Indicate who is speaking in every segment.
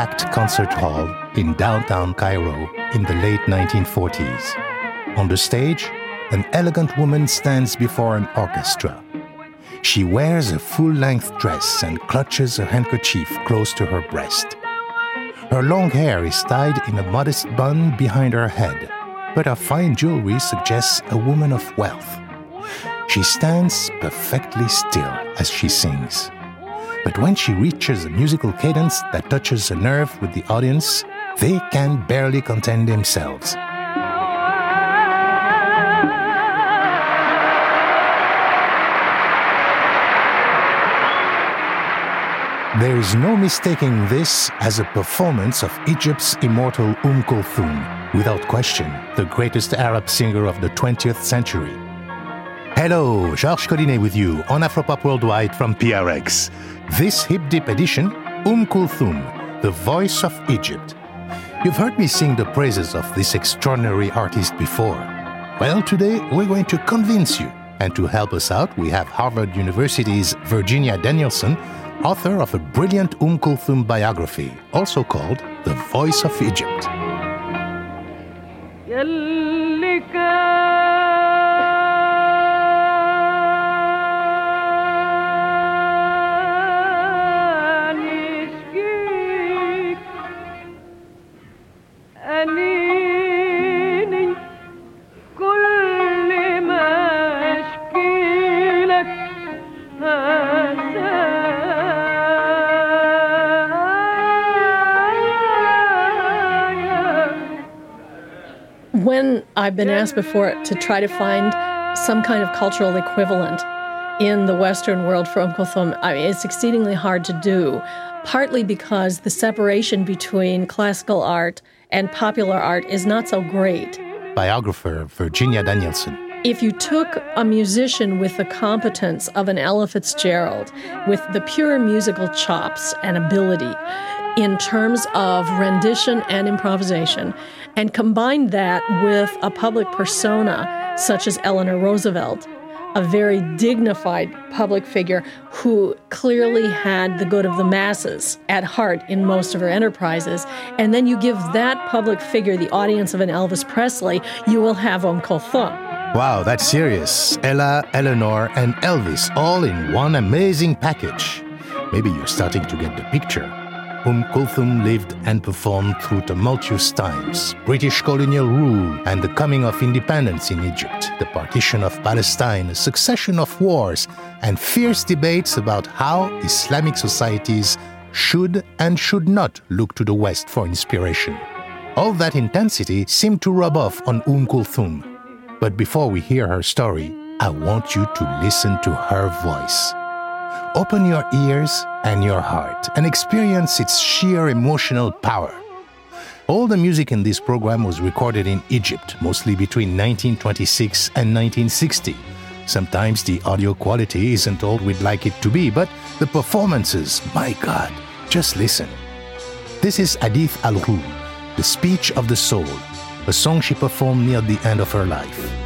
Speaker 1: packed concert hall in downtown Cairo in the late 1940s. On the stage, an elegant woman stands before an orchestra. She wears a full length dress and clutches a handkerchief close to her breast. Her long hair is tied in a modest bun behind her head, but her fine jewelry suggests a woman of wealth. She stands perfectly still as she sings. But when she reaches a musical cadence that touches a nerve with the audience, they can barely contain themselves. There is no mistaking this as a performance of Egypt's immortal Umm Kulthum, without question, the greatest Arab singer of the 20th century. Hello, Georges Collinet with you on Afropop Worldwide from PRX. This Hip Deep edition, Umm Kulthum, the voice of Egypt. You've heard me sing the praises of this extraordinary artist before. Well, today we're going to convince you. And to help us out, we have Harvard University's Virginia Danielson, author of a brilliant Umm Kulthum biography, also called The Voice of Egypt.
Speaker 2: I've been asked before to try to find some kind of cultural equivalent in the Western world for Umm Kulthum, I mean, it's exceedingly hard to do, partly because the separation between classical art and popular art is not so great.
Speaker 1: Biographer Virginia Danielson.
Speaker 2: If you took a musician with the competence of an Ella Fitzgerald, with the pure musical chops and ability in terms of rendition and improvisation, and combined that with a public persona such as Eleanor Roosevelt, a very dignified public figure who clearly had the good of the masses at heart in most of her enterprises, and then you give that public figure the audience of an Elvis Presley, you will have Om Kulthum.
Speaker 1: Wow, that's serious. Ella, Eleanor, and Elvis all in one amazing package. Maybe you're starting to get the picture. Umm Kulthum lived and performed through tumultuous times, British colonial rule, and the coming of independence in Egypt, the partition of Palestine, a succession of wars, and fierce debates about how Islamic societies should and should not look to the West for inspiration. All that intensity seemed to rub off on Umm Kulthum. But before we hear her story, I want you to listen to her voice. Open your ears and your heart and experience its sheer emotional power. All the music in this program was recorded in Egypt, mostly between 1926 and 1960. Sometimes the audio quality isn't all we'd like it to be, but the performances, my God, just listen. This is Hadith Al Ruh, The Speech of the Soul, a song she performed near the end of her life.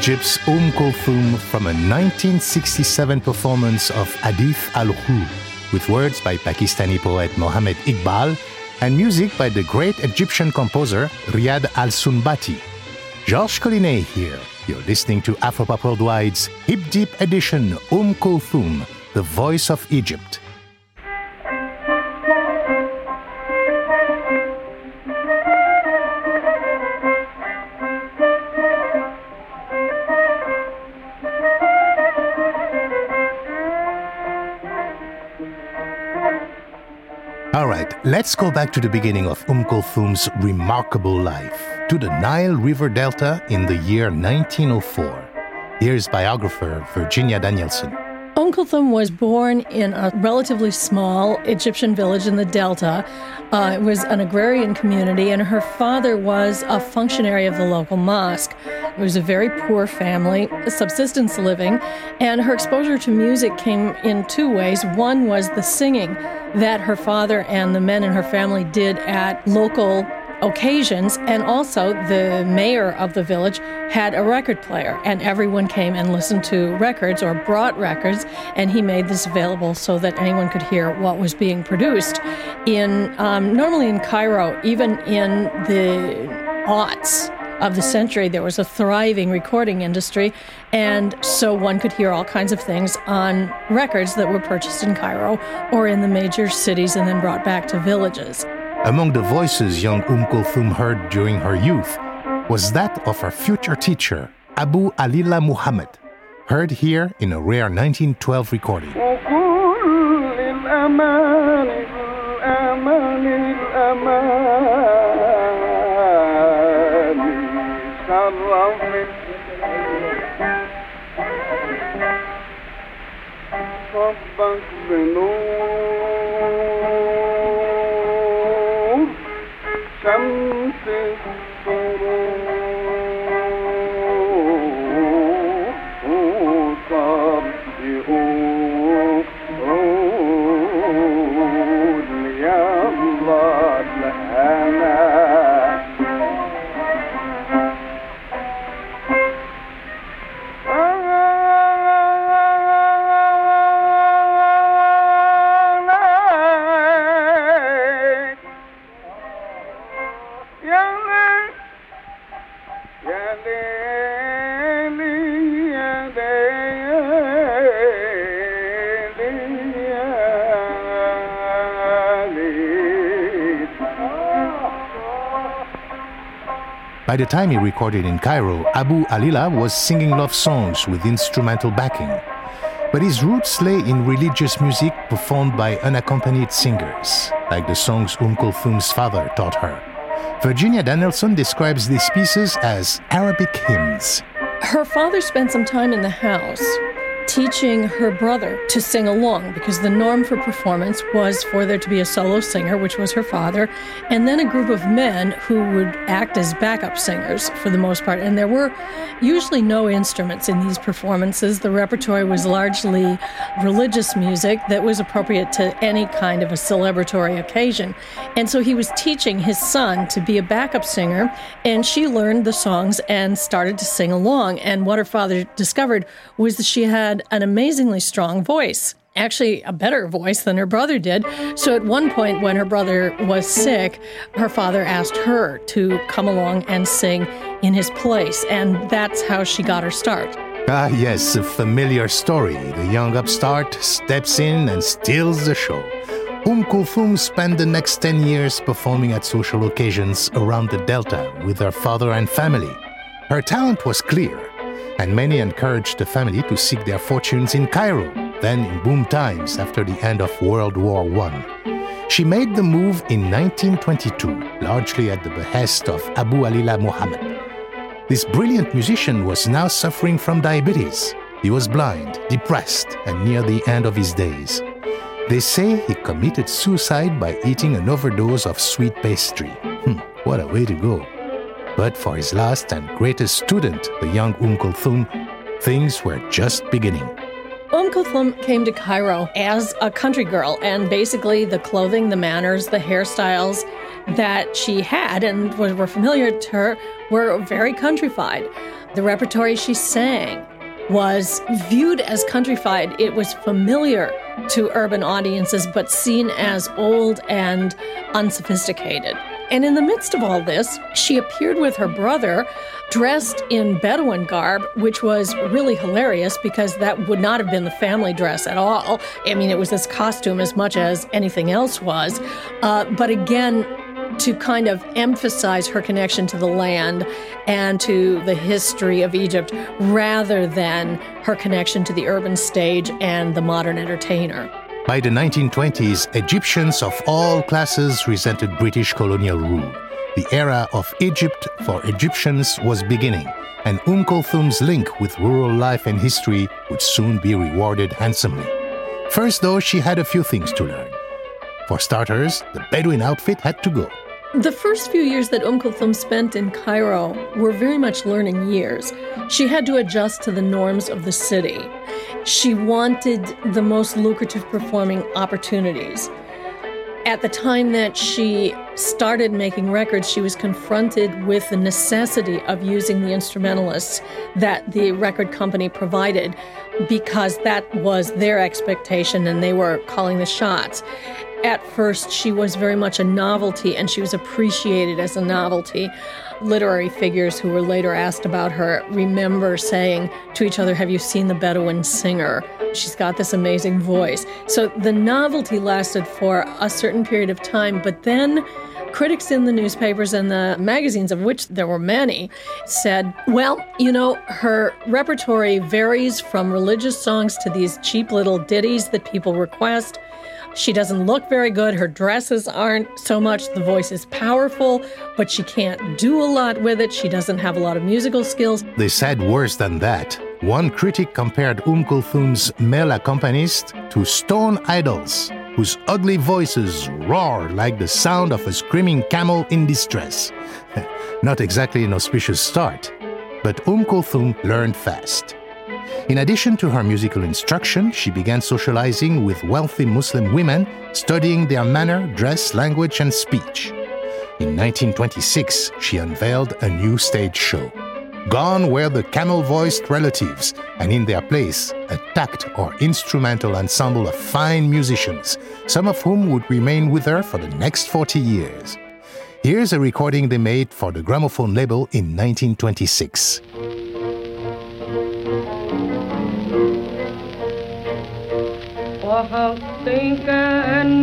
Speaker 1: Egypt's Umm Kulthum from a 1967 performance of Hadith al-Ruh, with words by Pakistani poet Mohammed Iqbal and music by the great Egyptian composer Riyad al-Sunbati. Georges Collinet here. You're listening to Afropop Worldwide's Hip Deep edition Umm Kulthum, the voice of Egypt. Right, let's go back to the beginning of Umm Kulthum's remarkable life, to the Nile River Delta in the year 1904. Here's biographer Virginia Danielson.
Speaker 2: Umm Kulthum was born in a relatively small Egyptian village in the Delta. Uh, it was an agrarian community, and her father was a functionary of the local mosque. It was a very poor family, subsistence living, and her exposure to music came in two ways. One was the singing that her father and the men in her family did at local occasions, and also the mayor of the village had a record player, and everyone came and listened to records or brought records, and he made this available so that anyone could hear what was being produced. In um, normally in Cairo, even in the aughts of the century, there was a thriving recording industry, and so one could hear all kinds of things on records that were purchased in Cairo or in the major cities and then brought back to villages.
Speaker 1: Among the voices young Umm Kulthum heard during her youth was that of her future teacher, Abu Alila Muhammad, heard here in a rare 1912 recording.
Speaker 3: صبك بنور شمس السرور
Speaker 1: By the time he recorded in Cairo, Abu Alila was singing love songs with instrumental backing. But his roots lay in religious music performed by unaccompanied singers, like the songs Umm Kulthum's father taught her. Virginia Danielson describes these pieces as Arabic hymns.
Speaker 2: Her father spent some time in the house teaching her brother to sing along because the norm for performance was for there to be a solo singer, which was her father, and then a group of men who would act as backup singers for the most part. And there were usually no instruments in these performances. The repertoire was largely religious music that was appropriate to any kind of a celebratory occasion. And so he was teaching his son to be a backup singer, and she learned the songs and started to sing along. And what her father discovered was that she had an amazingly strong voice. Actually, a better voice than her brother did. So, at one point, when her brother was sick, her father asked her to come along and sing in his place. And that's how she got her start.
Speaker 1: Ah, yes, a familiar story. The young upstart steps in and steals the show. Umm Kulthum spent the next 10 years performing at social occasions around the Delta with her father and family. Her talent was clear, and many encouraged the family to seek their fortunes in Cairo, then in boom times after the end of World War I. She made the move in 1922, largely at the behest of Abu Alila Muhammad. This brilliant musician was now suffering from diabetes. He was blind, depressed, and near the end of his days. They say he committed suicide by eating an overdose of sweet pastry. Hmm, what a way to go. But for his last and greatest student, the young Umm Kulthum, things were just beginning.
Speaker 2: Umm Kulthum came to Cairo as a country girl, and basically the clothing, the manners, the hairstyles that she had and were familiar to her were very countrified. The repertory she sang was viewed as countrified. It was familiar to urban audiences, but seen as old and unsophisticated. And in the midst of all this, she appeared with her brother dressed in Bedouin garb, which was really hilarious because that would not have been the family dress at all. I mean, it was this costume as much as anything else was. Uh, but again, to kind of emphasize her connection to the land and to the history of Egypt rather than her connection to the urban stage and the modern entertainer.
Speaker 1: By the 1920s, Egyptians of all classes resented British colonial rule. The era of Egypt for Egyptians was beginning, and Umm Kulthum's link with rural life and history would soon be rewarded handsomely. First, though, she had a few things to learn. For starters, the Bedouin outfit had to go.
Speaker 2: The first few years that Umm Kulthum spent in Cairo were very much learning years. She had to adjust to the norms of the city. She wanted the most lucrative performing opportunities. At the time that she started making records, she was confronted with the necessity of using the instrumentalists that the record company provided because that was their expectation and they were calling the shots at first she was very much a novelty and she was appreciated as a novelty. Literary figures who were later asked about her remember saying to each other, Have you seen the Bedouin singer? She's got this amazing voice. So the novelty lasted for a certain period of time, but then critics in the newspapers and the magazines, of which there were many, said, well, you know, her repertory varies from religious songs to these cheap little ditties that people request. She doesn't look very good. Her dresses aren't so much. The voice is powerful, but she can't do a lot with it. She doesn't have a lot of musical skills.
Speaker 1: They said worse than that. One critic compared Umm Kulthum's male accompanist to stone idols whose ugly voices roar like the sound of a screaming camel in distress. Not exactly an auspicious start, but Umm Kulthum learned fast. In addition to her musical instruction, she began socializing with wealthy Muslim women, studying their manner, dress, language, and speech. In 1926, she unveiled a new stage show. Gone were the camel voiced relatives, and in their place, a takht or instrumental ensemble of fine musicians, some of whom would remain with her for the next 40 years. Here's a recording they made for the gramophone label in 1926.
Speaker 4: of a thinking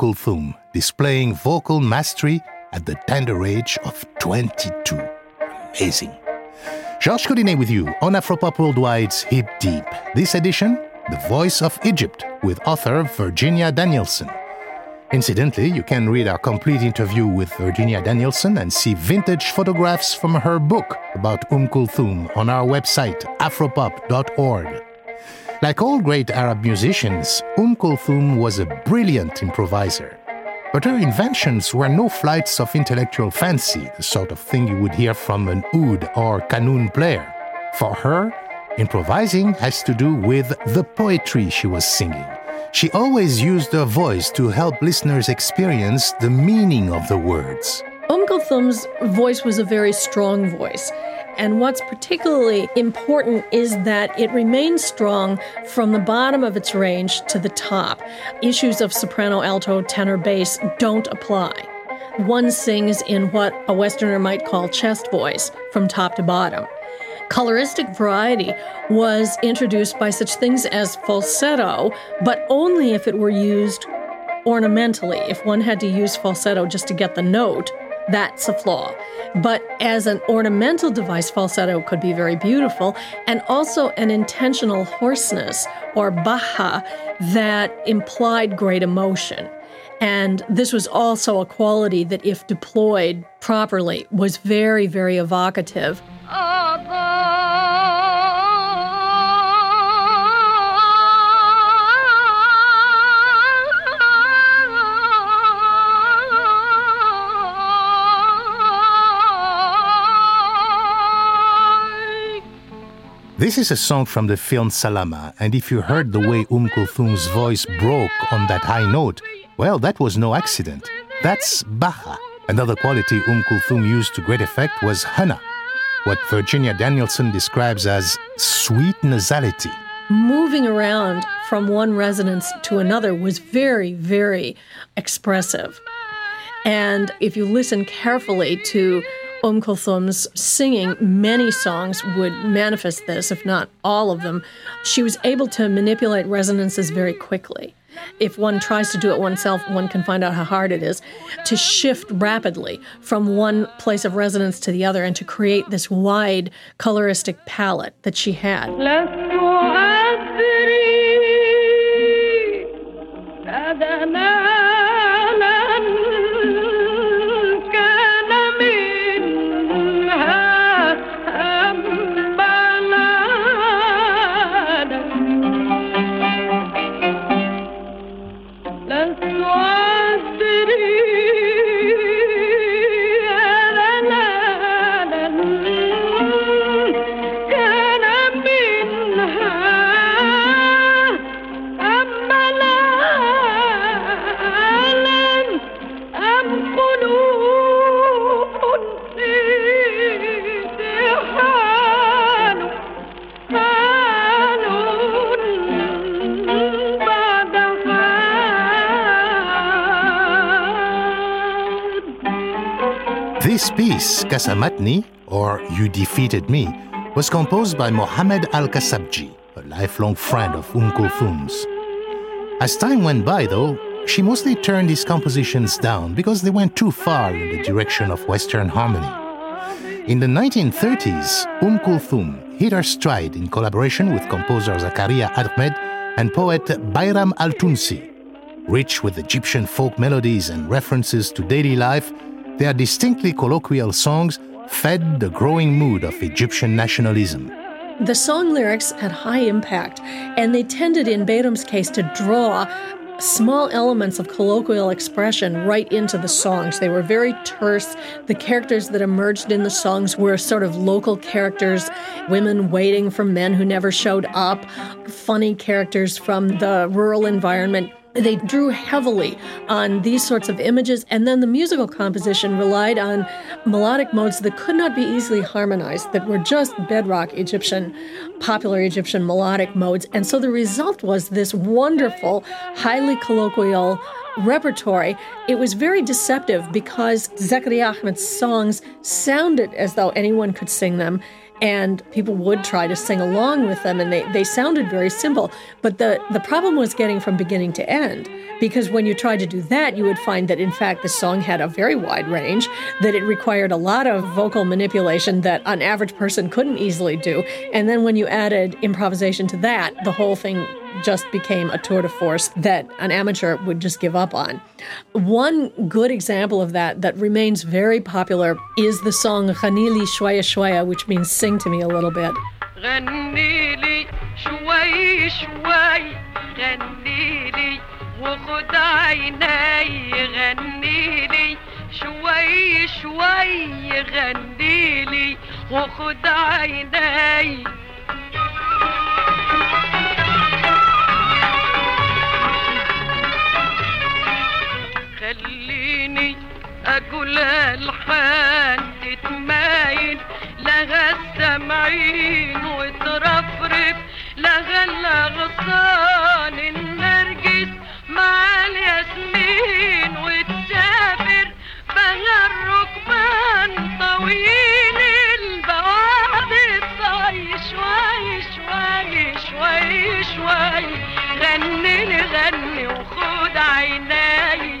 Speaker 1: Wow, Thum displaying vocal mastery at the tender age of 22. Amazing. Georges Collinet with you on Afropop Worldwide's Hip Deep. This edition, The Voice of Egypt with author Virginia Danielson. Incidentally, you can read our complete interview with Virginia Danielson and see vintage photographs from her book about Umm Kulthum on our website, afropop.org. Like all great Arab musicians, Umm Kulthum was a brilliant improviser. But her inventions were no flights of intellectual fancy, the sort of thing you would hear from an oud or kanun player. For her, improvising has to do with the poetry she was singing. She always used her voice to help listeners experience the meaning of the words.
Speaker 2: Umm Kulthum's voice was a very strong voice. And what's particularly important is that it remains strong from the bottom of its range to the top. Issues of soprano, alto, tenor, bass don't apply. One sings in what a Westerner might call chest voice from top to bottom. Coloristic variety was introduced by such things as falsetto, but only if it were used ornamentally. If one had to use falsetto just to get the note, that's a flaw. But as an ornamental device, falsetto could be very beautiful, and also an intentional hoarseness or baha that implied great emotion. And this was also a quality that, if deployed properly, was very, very evocative.
Speaker 1: This is a song from the film Salama, and if you heard the way Umm Kulthum's voice broke on that high note, well, that was no accident. That's Baha. Another quality Umm Kulthum used to great effect was ghunna, what Virginia Danielson describes as sweet nasality.
Speaker 2: Moving around from one resonance to another was very, very expressive. And if you listen carefully to Umm Kulthum's singing many songs would manifest this, if not all of them. She was able to manipulate resonances very quickly. If one tries to do it oneself, one can find out how hard it is to shift rapidly from one place of resonance to the other and to create this wide coloristic palette that she had.
Speaker 1: This piece, Kasamatni, or You Defeated Me, was composed by Mohammed Al Kasabji, a lifelong friend of Umm Kulthum's. As time went by, though, she mostly turned his compositions down because they went too far in the direction of Western harmony. In the 1930s, Umm Kulthum hit her stride in collaboration with composer Zakaria Ahmed and poet Bayram Al Tunsi. Rich with Egyptian folk melodies and references to daily life, their distinctly colloquial songs fed the growing mood of Egyptian nationalism.
Speaker 2: The song lyrics had high impact, and they tended, in Bayram's case, to draw small elements of colloquial expression right into the songs. They were very terse. The characters that emerged in the songs were sort of local characters, women waiting for men who never showed up, funny characters from the rural environment. They drew heavily on these sorts of images, and then the musical composition relied on melodic modes that could not be easily harmonized, that were just bedrock Egyptian, popular Egyptian melodic modes. And so the result was this wonderful, highly colloquial, repertory, it was very deceptive because Zakaria Ahmed's songs sounded as though anyone could sing them and people would try to sing along with them and they, they sounded very simple. But the, the problem was getting from beginning to end because when you tried to do that you would find that in fact the song had a very wide range that it required a lot of vocal manipulation that an average person couldn't easily do. And then when you added improvisation to that the whole thing just became a tour de force that an amateur would just give up on. One good example of that that remains very popular is the song Ghanili Shwaya Shwaya, which means sing to me a little bit.
Speaker 4: وخد عيني غنيلي شوي شوي غنيلي خليني أقول الحان تتمايل لها السمعين وترفرف لها الاغصان النرجس مع الياسمين وتسافر بها الركبان طويل البوابة طاي شوي شوي شوي شوي غني لي غني وخد عيناي.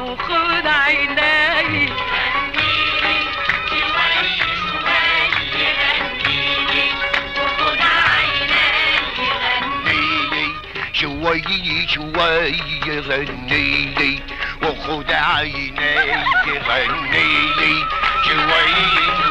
Speaker 4: شوي شوي غني لي وخد
Speaker 5: عيني غني لي شوي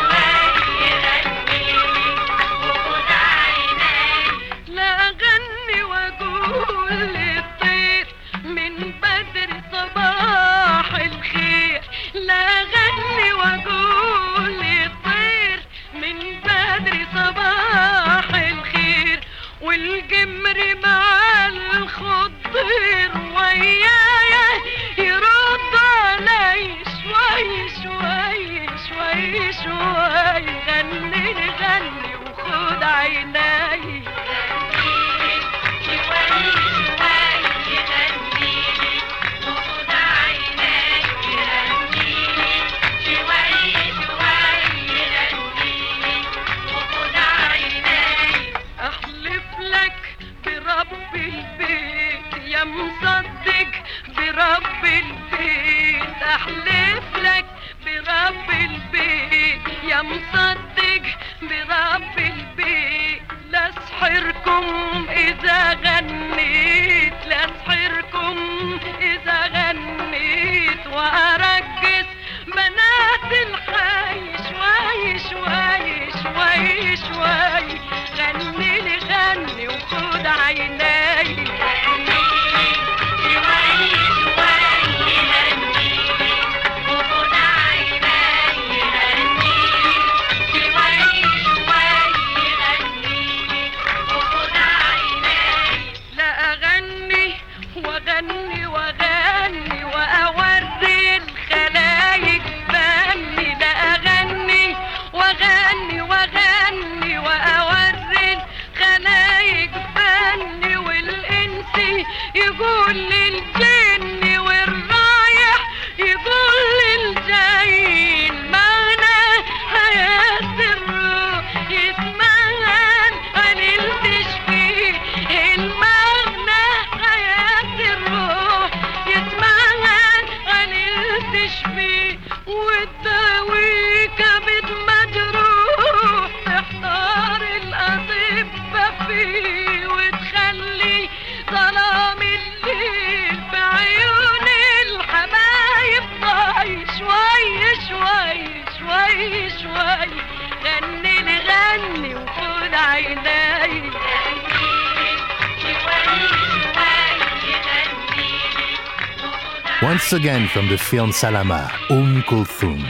Speaker 1: Once again from the film Salama, Umm Kulthum.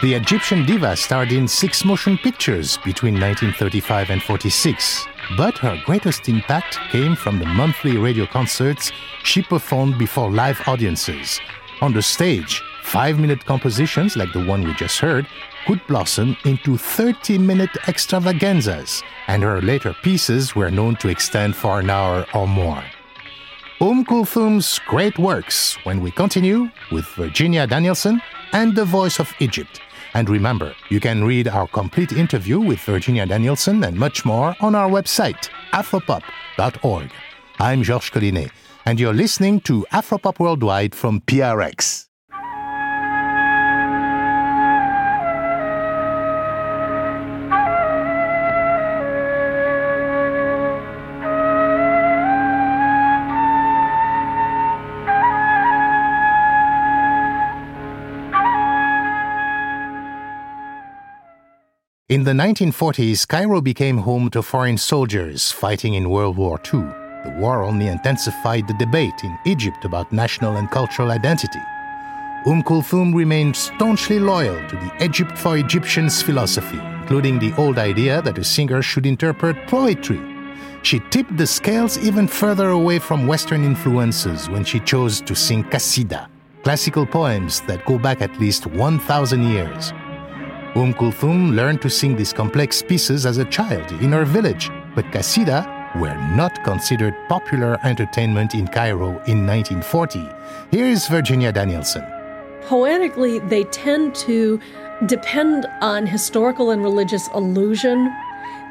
Speaker 1: The Egyptian diva starred in six motion pictures between 1935 and 46, but her greatest impact came from the monthly radio concerts she performed before live audiences. On the stage, five minute compositions like the one we just heard could blossom into 30 minute extravaganzas, and her later pieces were known to extend for an hour or more. Kulthum's great works when we continue with Virginia Danielson and The Voice of Egypt. And remember, you can read our complete interview with Virginia Danielson and much more on our website, afropop.org. I'm Georges Collinet, and you're listening to Afropop Worldwide from PRX. In the 1940s, Cairo became home to foreign soldiers fighting in World War II. The war only intensified the debate in Egypt about national and cultural identity. Umm Kulthum remained staunchly loyal to the Egypt for Egyptians philosophy, including the old idea that a singer should interpret poetry. She tipped the scales even further away from Western influences when she chose to sing Qasida, classical poems that go back at least 1,000 years. Umm Kulthum learned to sing these complex pieces as a child in her village, but Qasida were not considered popular entertainment in Cairo in 1940. Here is Virginia Danielson.
Speaker 2: Poetically, they tend to depend on historical and religious allusion.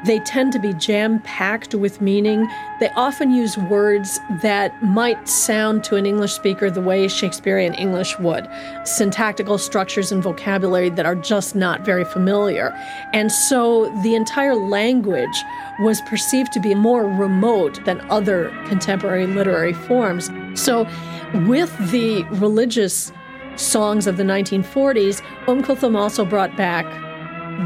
Speaker 2: They tend to be jam packed with meaning. They often use words that might sound to an English speaker the way Shakespearean English would, syntactical structures and vocabulary that are just not very familiar. And so the entire language was perceived to be more remote than other contemporary literary forms. So, with the religious songs of the 1940s, Umm Kulthum also brought back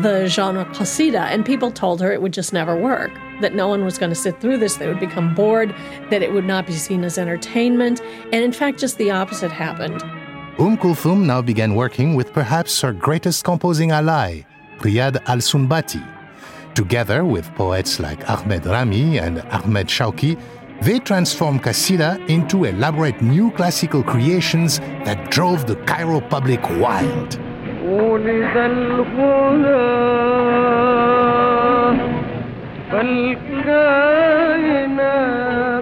Speaker 2: the genre qasida, and people told her it would just never work, that no one was going to sit through this, they would become bored, that it would not be seen as entertainment, and in fact, just the opposite happened.
Speaker 1: Um Kulthum now began working with perhaps her greatest composing ally, Riyad al Sunbati. Together with poets like Ahmed Rami and Ahmed Shawki, they transformed Qasida into elaborate new classical creations that drove the Cairo public wild.
Speaker 5: ولد الهدى فالكائنات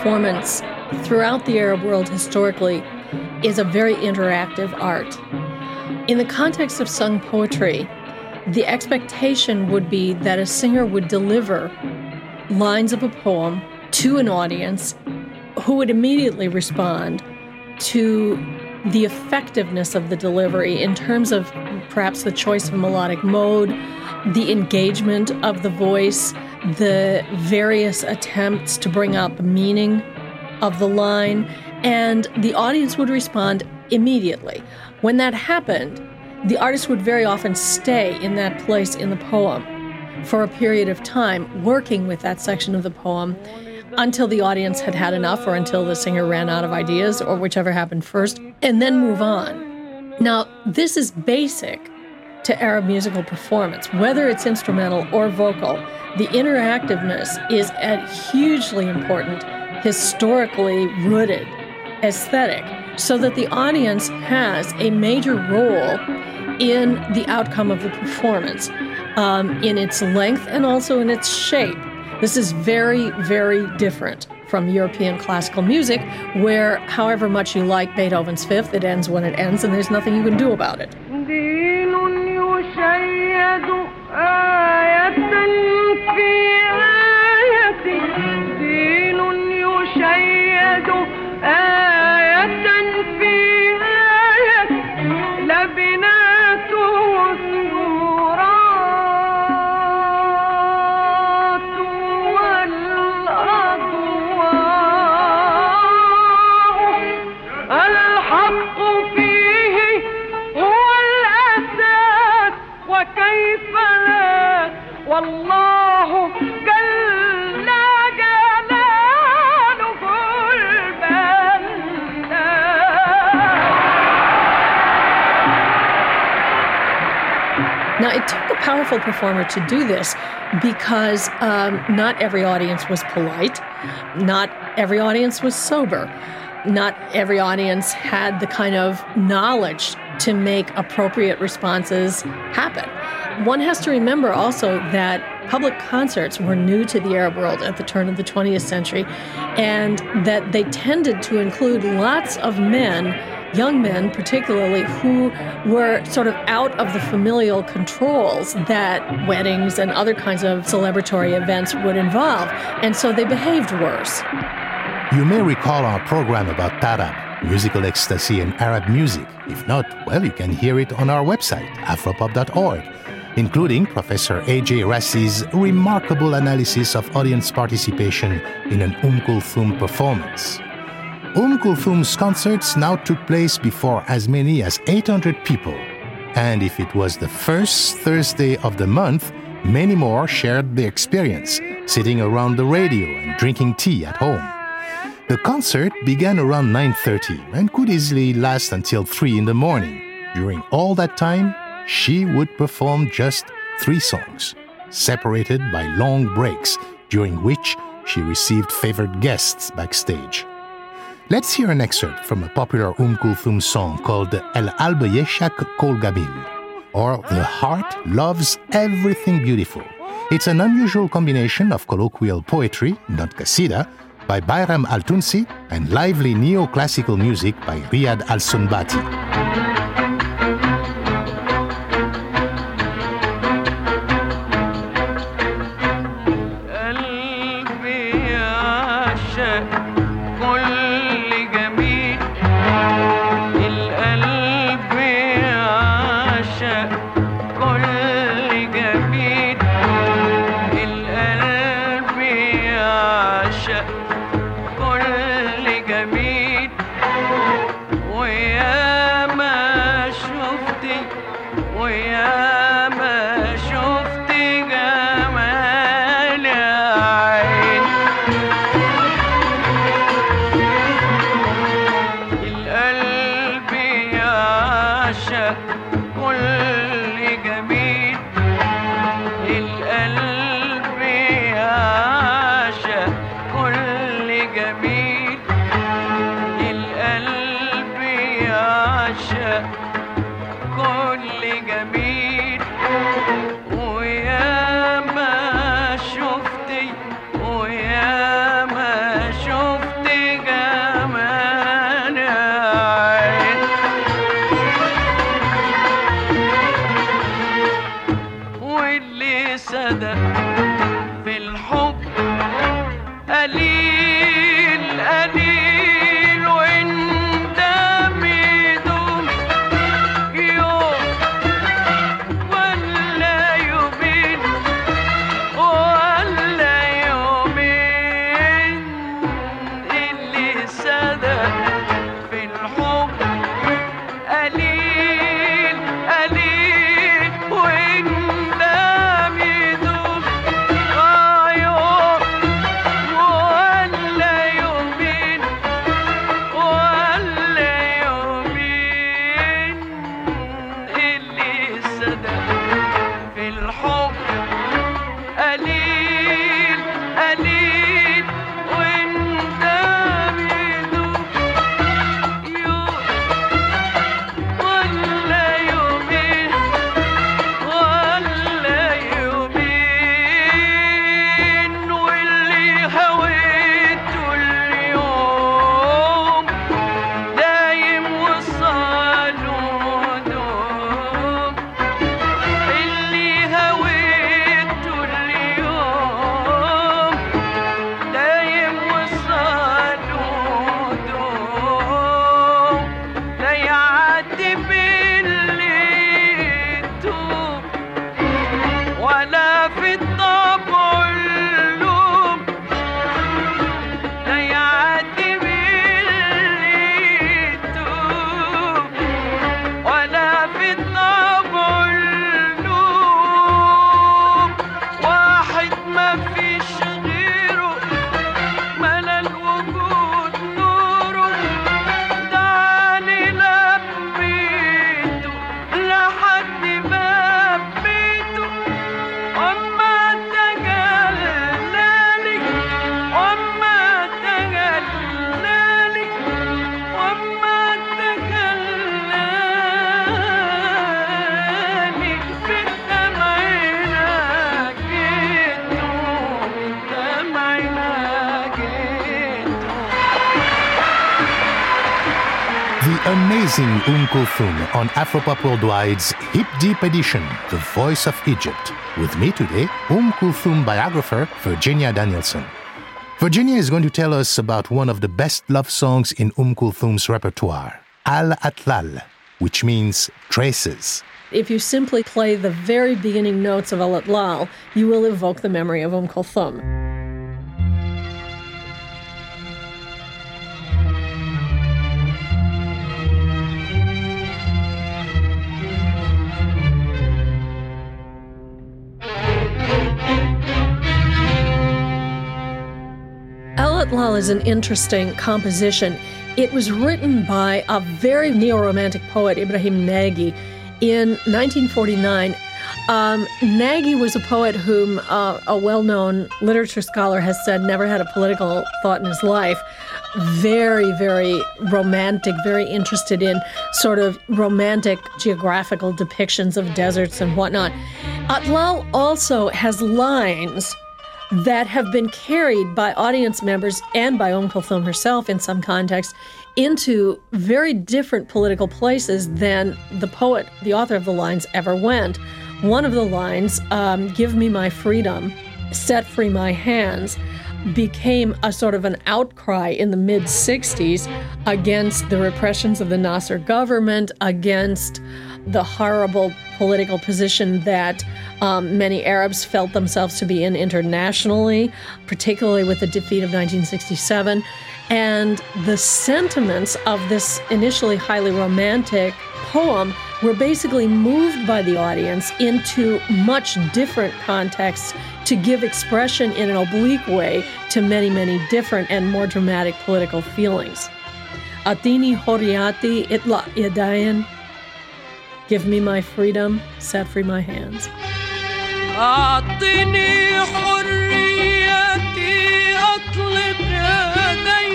Speaker 2: performance throughout the Arab world historically is a very interactive art. In the context of sung poetry, the expectation would be that a singer would deliver lines of a poem to an audience who would immediately respond to the effectiveness of the delivery in terms of perhaps the choice of melodic mode, the engagement of the voice, the various attempts to bring up meaning of the line, and the audience would respond immediately. When that happened, the artist would very often stay in that place in the poem for a period of time, working with that section of the poem until the audience had had enough or until the singer ran out of ideas or whichever happened first, and then move on. Now, this is basic to Arab musical performance, whether it's instrumental or vocal. The interactiveness is a hugely important, historically rooted aesthetic, so that the audience has a major role in the outcome of the performance, um, in its length and also in its shape. This is very, very different from European classical music, where however much you like Beethoven's Fifth, it ends when it ends, and there's nothing you can do about it.
Speaker 5: Indeed. آية آية. دين يشيد آية.
Speaker 2: Powerful performer to do this because um, not every audience was polite, not every audience was sober, not every audience had the kind of knowledge to make appropriate responses happen. One has to remember also that public concerts were new to the Arab world at the turn of the 20th century, and that they tended to include lots of men young men, particularly, who were sort of out of the familial controls that weddings and other kinds of celebratory events would involve. And so they behaved worse.
Speaker 1: You may recall our program about tarab, musical ecstasy and Arab music. If not, well, you can hear it on our website, afropop.org, including Professor A.J. Racy's remarkable analysis of audience participation in an Umm Kulthum performance. Umm Kulthum's concerts now took place before as many as 800 people. And if it was the first Thursday of the month, many more shared the experience, sitting around the radio and drinking tea at home. The concert began around 9:30 and could easily last until 3 in the morning. During all that time, she would perform just 3 songs, separated by long breaks during which she received favored guests backstage. Let's hear an excerpt from a popular Umm Kulthum song called El Alba Yeshak Kol Gabil, or The Heart Loves Everything Beautiful. It's an unusual combination of colloquial poetry, not qasida, by Bayram Al Tunsi and lively neoclassical music by Riyad Al on Afropop Worldwide's Hip Deep Edition, The Voice of Egypt. With me today, Um Kulthum biographer Virginia Danielson. Virginia is going to tell us about one of the best love songs in Um Kulthum's repertoire, Al Atlal, which means traces.
Speaker 2: If you simply play the very beginning notes of Al Atlal, you will evoke the memory of Um Kulthum. Al Atlal is an interesting composition. It was written by a very neo-romantic poet, Ibrahim Nagy, in 1949. Um, Nagy was a poet whom uh, a well-known literature scholar has said never had a political thought in his life. Very, very romantic, very interested in sort of romantic geographical depictions of deserts and whatnot. Atlal also has lines that have been carried by audience members and by Umm Kulthum herself in some context into very different political places than the poet, the author of the lines, ever went. One of the lines, um, Give me my freedom, set free my hands, became a sort of an outcry in the mid 60s against the repressions of the Nasser government, against the horrible political position that um, many Arabs felt themselves to be in internationally, particularly with the defeat of 1967. And the sentiments of this initially highly romantic poem were basically moved by the audience into much different contexts to give expression in an oblique way to many, many different and more dramatic political feelings. Atini horiati itla yadayan. Give me my freedom, set free my hands.
Speaker 5: أعطني حريتي أطلق يدي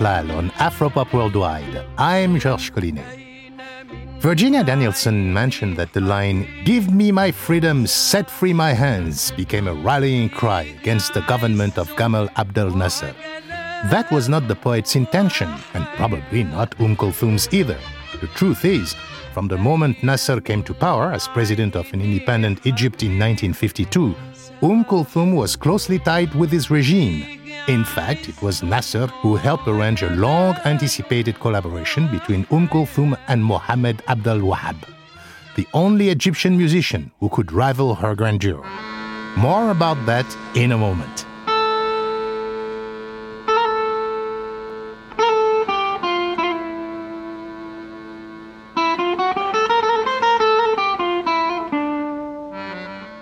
Speaker 1: Atlal on Afropop Worldwide. I'm Georges Collinet. Virginia Danielson mentioned that the line, Give me my freedom, set free my hands, became a rallying cry against the government of Gamal Abdel Nasser. That was not the poet's intention, and probably not Um Kulthum's either. The truth is, from the moment Nasser came to power as president of an independent Egypt in 1952, Um Kulthum was closely tied with his regime. In fact, it was Nasser who helped arrange a long anticipated collaboration between Umm Kulthum and Mohammed Abdel Wahab, the only Egyptian musician who could rival her grandeur. More about that in a moment.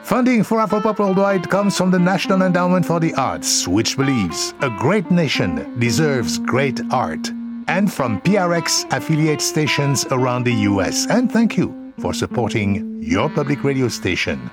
Speaker 1: Funding for Afropop Worldwide comes from the National Endowment for the Arts, which believes a great nation deserves great art, and from PRX affiliate stations around the US. And thank you for supporting your public radio station.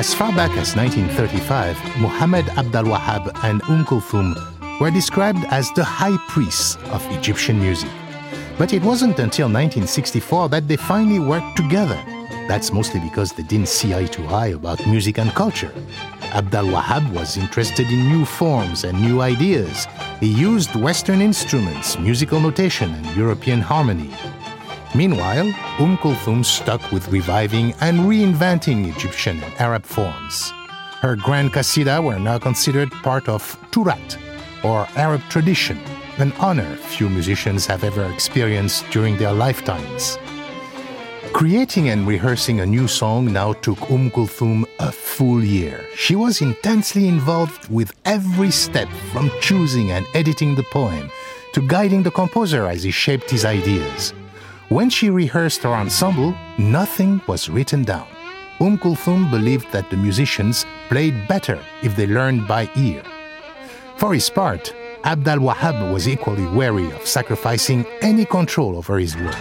Speaker 1: As far back as 1935, Muhammad Abdel Wahab and Umm Kulthum were described as the high priests of Egyptian music. But it wasn't until 1964 that they finally worked together. That's mostly because they didn't see eye to eye about music and culture. Abdel Wahab was interested in new forms and new ideas. He used Western instruments, musical notation, and European harmony. Meanwhile, Umm Kulthum stuck with reviving and reinventing Egyptian and Arab forms. Her grand qasida were now considered part of Turat, or Arab tradition, an honor few musicians have ever experienced during their lifetimes. Creating and rehearsing a new song now took Umm Kulthum a full year. She was intensely involved with every step from choosing and editing the poem to guiding the composer as he shaped his ideas. When she rehearsed her ensemble, nothing was written down. Umm Kulthum believed that the musicians played better if they learned by ear. For his part, Abdul Wahab was equally wary of sacrificing any control over his work.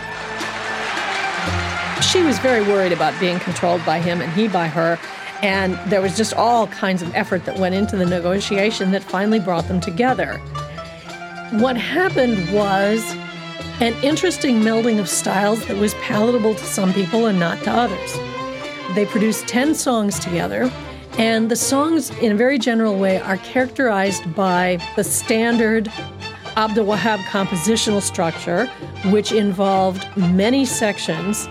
Speaker 2: She was very worried about being controlled by him and he by her. And there was just all kinds of effort that went into the negotiation that finally brought them together. What happened was an interesting melding of styles that was palatable to some people and not to others. They produced 10 songs together, and the songs, in a very general way, are characterized by the standard Abdul Wahab compositional structure, which involved many sections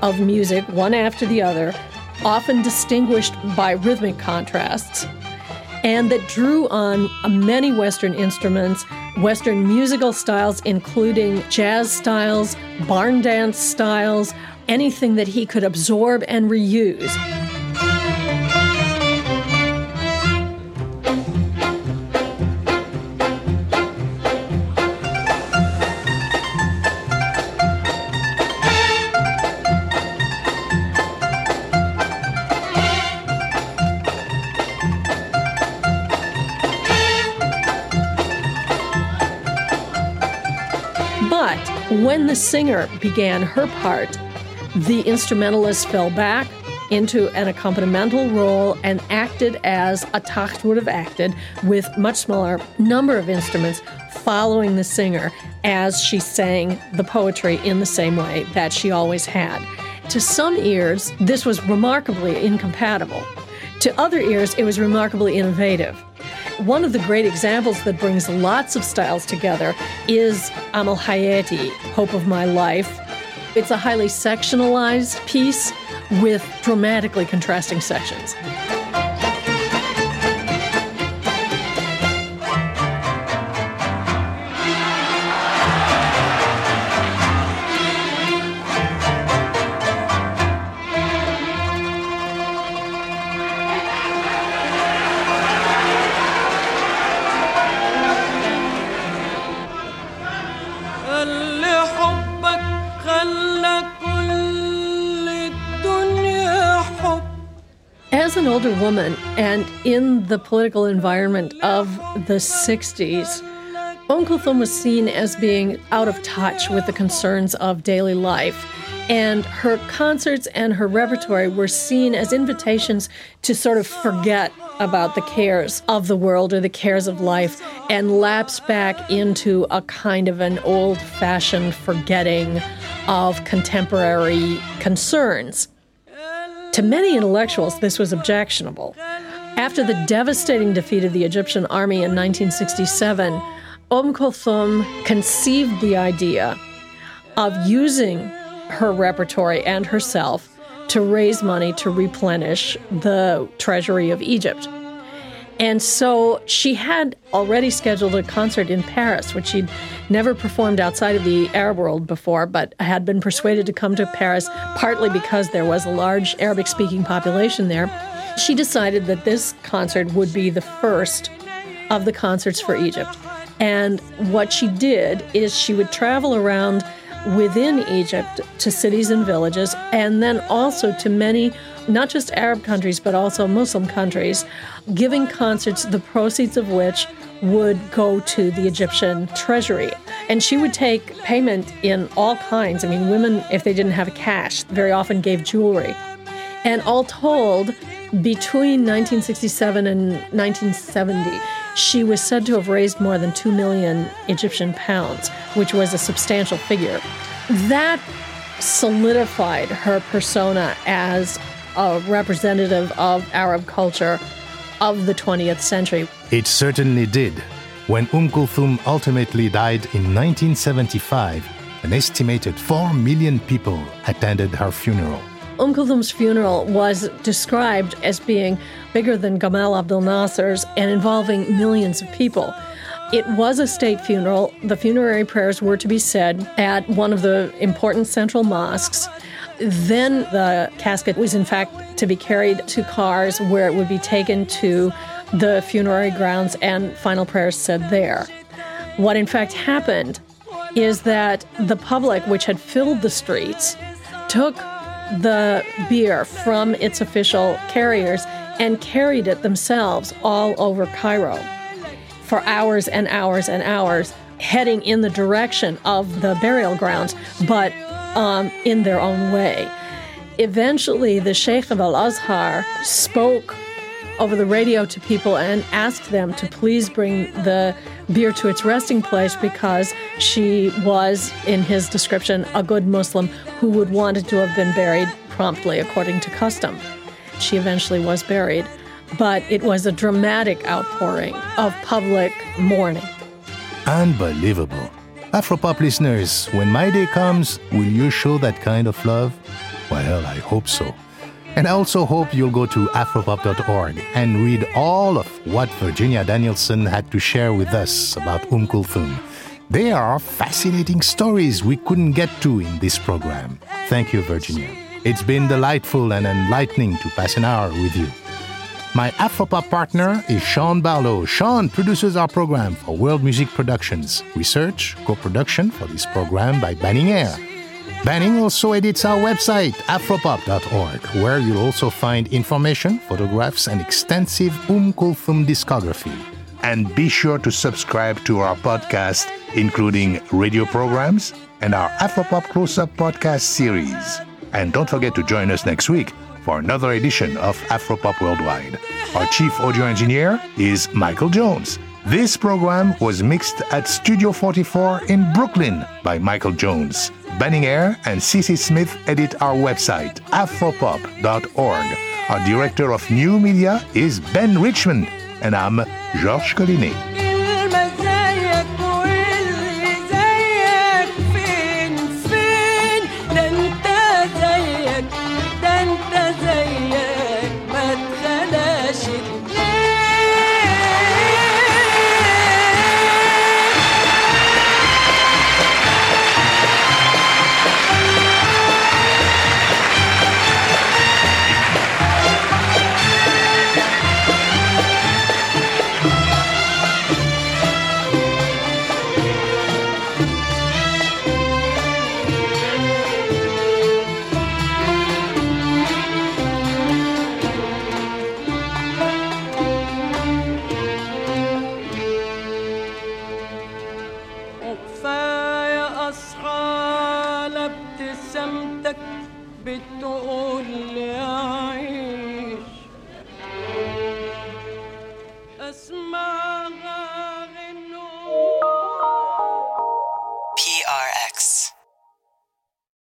Speaker 2: of music, one after the other, often distinguished by rhythmic contrasts, and that drew on many Western instruments, Western musical styles, including jazz styles, barn dance styles, anything that he could absorb and reuse. When the singer began her part, the instrumentalist fell back into an accompanimental role and acted as a takht would have acted with much smaller number of instruments following the singer as she sang the poetry in the same way that she always had. To some ears, this was remarkably incompatible. To other ears, it was remarkably innovative. One of the great examples that brings lots of styles together is Amal Hayati, Hope of My Life. It's a highly sectionalized piece with dramatically contrasting sections. As an older woman and in the political environment of the 60s, Umm Kulthum was seen as being out of touch with the concerns of daily life. And her concerts and her repertoire were seen as invitations to sort of forget about the cares of the world or the cares of life and lapse back into a kind of an old fashioned forgetting of contemporary concerns. To many intellectuals, this was objectionable. After the devastating defeat of the Egyptian army in 1967, Umm Kulthum conceived the idea of using her repertory and herself to raise money to replenish the treasury of Egypt. And so she had already scheduled a concert in Paris, which she'd never performed outside of the Arab world before, but had been persuaded to come to Paris partly because there was a large Arabic speaking population there. She decided that this concert would be the first of the concerts for Egypt. And what she did is she would travel around within Egypt to cities and villages, and then also to many, not just Arab countries, but also Muslim countries, giving concerts, the proceeds of which would go to the Egyptian treasury. And she would take payment in all kinds. I mean, women, if they didn't have cash, very often gave jewelry. And all told, between 1967 and 1970, she was said to have raised more than 2 million Egyptian pounds, which was a substantial figure. That solidified her persona as a representative of Arab culture of the 20th century.
Speaker 1: It certainly did. When Umm Kulthum ultimately died in 1975, an estimated 4 million people attended her funeral.
Speaker 2: Umm Kulthum's funeral was described as being bigger than Gamal Abdel Nasser's and involving millions of people. It was a state funeral. The funerary prayers were to be said at one of the important central mosques. Then the casket was, in fact, to be carried to cars where it would be taken to the funerary grounds and final prayers said there. What, in fact, happened is that the public, which had filled the streets, took the bier from its official carriers and carried it themselves all over Cairo for hours and hours and hours, heading in the direction of the burial grounds, but um, in their own way. Eventually, the Sheikh of Al Azhar spoke over the radio to people and asked them to please bring the bier to its resting place because she was, in his description, a good Muslim who would wanted to have been buried promptly according to custom. She eventually was buried but it was a dramatic outpouring of public mourning.
Speaker 1: Unbelievable. Afropop listeners, when my day comes, will you show that kind of love? Well, I hope so. And I also hope you'll go to afropop.org and read all of what Virginia Danielson had to share with us about Kulthum. They are fascinating stories we couldn't get to in this program. Thank you, Virginia. It's been delightful and enlightening to pass an hour with you. My Afropop partner is Sean Barlow. Sean produces our program for World Music Productions. Research, co-production for this program by Banning Eyre. Banning also edits our website, afropop.org, where you'll also find information, photographs, and extensive Um Kulthum discography. And be sure to subscribe to our podcast, including radio programs and our Afropop Close-Up podcast series. And don't forget to join us next week for another edition of Afropop Worldwide. Our chief audio engineer is Michael Jones. This program was mixed at Studio 44 in Brooklyn by Michael Jones. Banning Eyre and CC Smith edit our website, afropop.org. Our director of new media is Ben Richmond, and I'm Georges Collinet.